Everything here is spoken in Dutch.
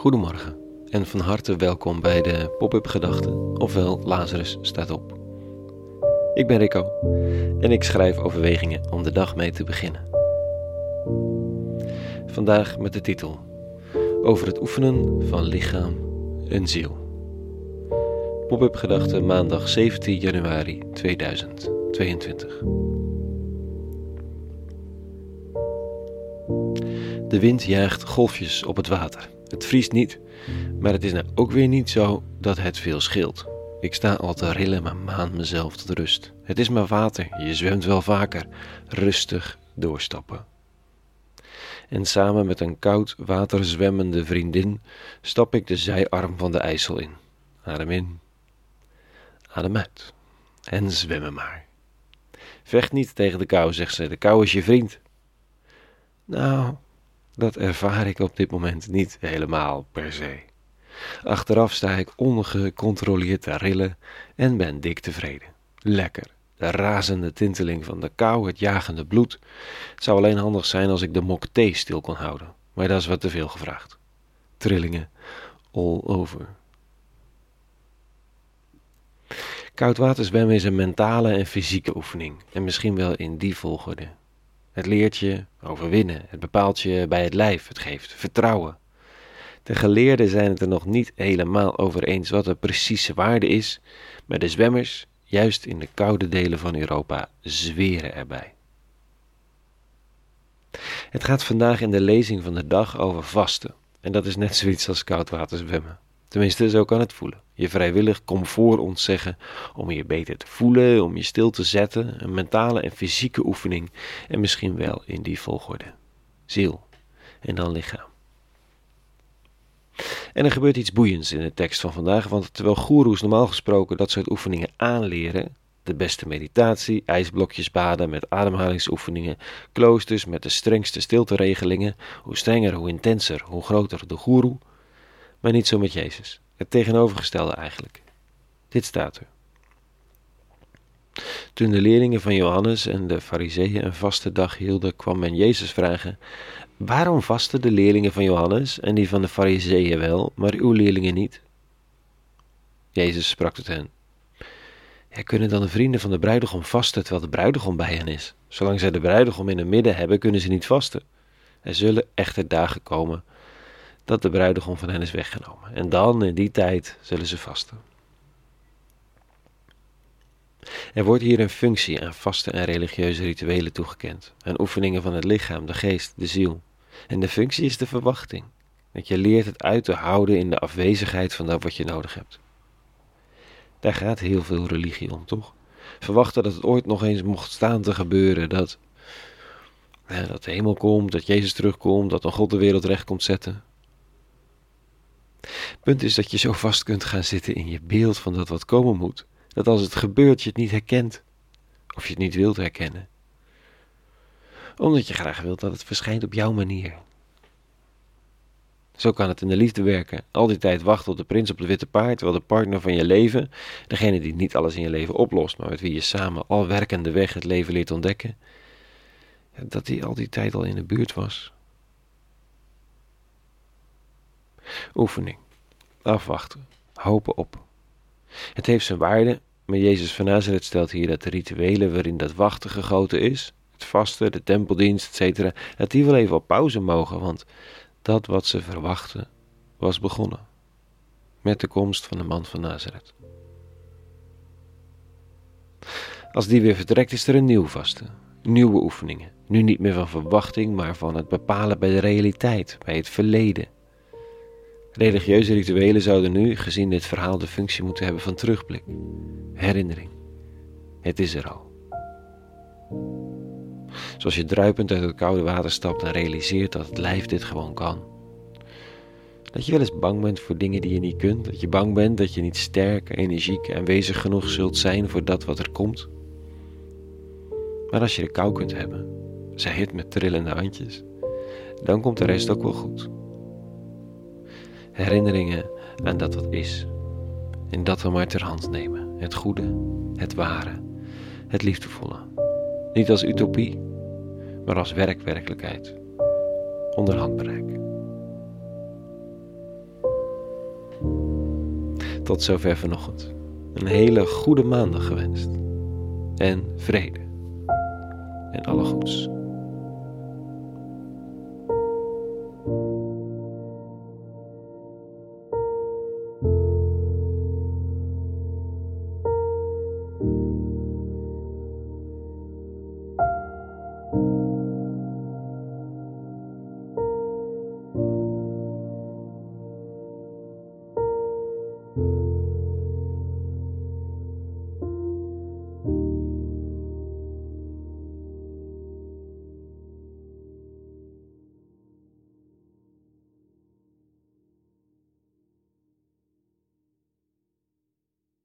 Goedemorgen en van harte welkom bij de Pop-up Gedachten, ofwel Lazarus staat op. Ik ben Rico en ik schrijf overwegingen om de dag mee te beginnen. Vandaag met de titel Over het oefenen van lichaam en ziel. Pop-up Gedachten maandag 17 januari 2022. De wind jaagt golfjes op het water. Het vriest niet, maar het is nou ook weer niet zo dat het veel scheelt. Ik sta al te rillen, maar maan mezelf tot rust. Het is maar water, je zwemt wel vaker. Rustig doorstappen. En samen met een koud water zwemmende vriendin stap ik de zijarm van de IJssel in. Adem in, adem uit en zwemmen maar. Vecht niet tegen de kou, zegt ze. De kou is je vriend. Nou, dat ervaar ik op dit moment niet helemaal per se. Achteraf sta ik ongecontroleerd te rillen en ben dik tevreden. Lekker. De razende tinteling van de kou, het jagende bloed. Het zou alleen handig zijn als ik de mok thee stil kon houden, maar dat is wat te veel gevraagd. Trillingen all over. Koudwaterzwemmen is een mentale en fysieke oefening, en misschien wel in die volgorde. Het leert je overwinnen, het bepaalt je bij het lijf, het geeft vertrouwen. De geleerden zijn het er nog niet helemaal over eens wat de precieze waarde is, maar de zwemmers, juist in de koude delen van Europa, zweren erbij. Het gaat vandaag in de lezing van de dag over vasten, en dat is net zoiets als koudwater zwemmen. Tenminste, zo kan het voelen. Je vrijwillig comfort ontzeggen om je beter te voelen, om je stil te zetten, een mentale en fysieke oefening en misschien wel in die volgorde. Ziel en dan lichaam. En er gebeurt iets boeiends in de tekst van vandaag, want terwijl goeroes normaal gesproken dat soort oefeningen aanleren, de beste meditatie, ijsblokjes baden met ademhalingsoefeningen, kloosters met de strengste stilteregelingen, hoe strenger, hoe intenser, hoe groter de goeroe, maar niet zo met Jezus. Het tegenovergestelde eigenlijk. Dit staat er. Toen de leerlingen van Johannes en de Fariseeën een vaste dag hielden, kwam men Jezus vragen: Waarom vasten de leerlingen van Johannes en die van de Fariseeën wel, maar uw leerlingen niet? Jezus sprak tot hen: Kunnen dan de vrienden van de bruidegom vasten terwijl de bruidegom bij hen is? Zolang zij de bruidegom in hun midden hebben, kunnen ze niet vasten. Er zullen echter dagen komen dat de bruidegom van hen is weggenomen. En dan, in die tijd, zullen ze vasten. Er wordt hier een functie aan vaste en religieuze rituelen toegekend, aan oefeningen van het lichaam, de geest, de ziel. En de functie is de verwachting, dat je leert het uit te houden in de afwezigheid van dat wat je nodig hebt. Daar gaat heel veel religie om, toch? Verwachten dat het ooit nog eens mocht staan te gebeuren, dat, dat de hemel komt, dat Jezus terugkomt, dat een God de wereld recht komt zetten. Punt is dat je zo vast kunt gaan zitten in je beeld van dat wat komen moet, dat als het gebeurt je het niet herkent, of je het niet wilt herkennen. Omdat je graag wilt dat het verschijnt op jouw manier. Zo kan het in de liefde werken. Al die tijd wachten op de prins op het witte paard, terwijl de partner van je leven, degene die niet alles in je leven oplost, maar met wie je samen al werkende weg het leven leert ontdekken, dat die al die tijd al in de buurt was. Oefening. Afwachten. Hopen op. Het heeft zijn waarde, maar Jezus van Nazareth stelt hier dat de rituelen waarin dat wachten gegoten is, het vasten, de tempeldienst, etc., dat die wel even op pauze mogen, want dat wat ze verwachten was begonnen. Met de komst van de man van Nazareth. Als die weer vertrekt, is er een nieuw vasten. Nieuwe oefeningen. Nu niet meer van verwachting, maar van het bepalen bij de realiteit, bij het verleden. Religieuze rituelen zouden nu, gezien dit verhaal, de functie moeten hebben van terugblik, herinnering. Het is er al. Zoals je druipend uit het koude water stapt en realiseert dat het lijf dit gewoon kan. Dat je wel eens bang bent voor dingen die je niet kunt. Dat je bang bent dat je niet sterk, energiek en aanwezig genoeg zult zijn voor dat wat er komt. Maar als je de kou kunt hebben, zei het met trillende handjes, dan komt de rest ook wel goed herinneringen aan dat wat is. En dat we maar ter hand nemen. Het goede, het ware, het liefdevolle. Niet als utopie, maar als werkwerkelijkheid. Onder handbereik. tot zover vanochtend. Een hele goede maandag gewenst. En vrede. En alle goeds.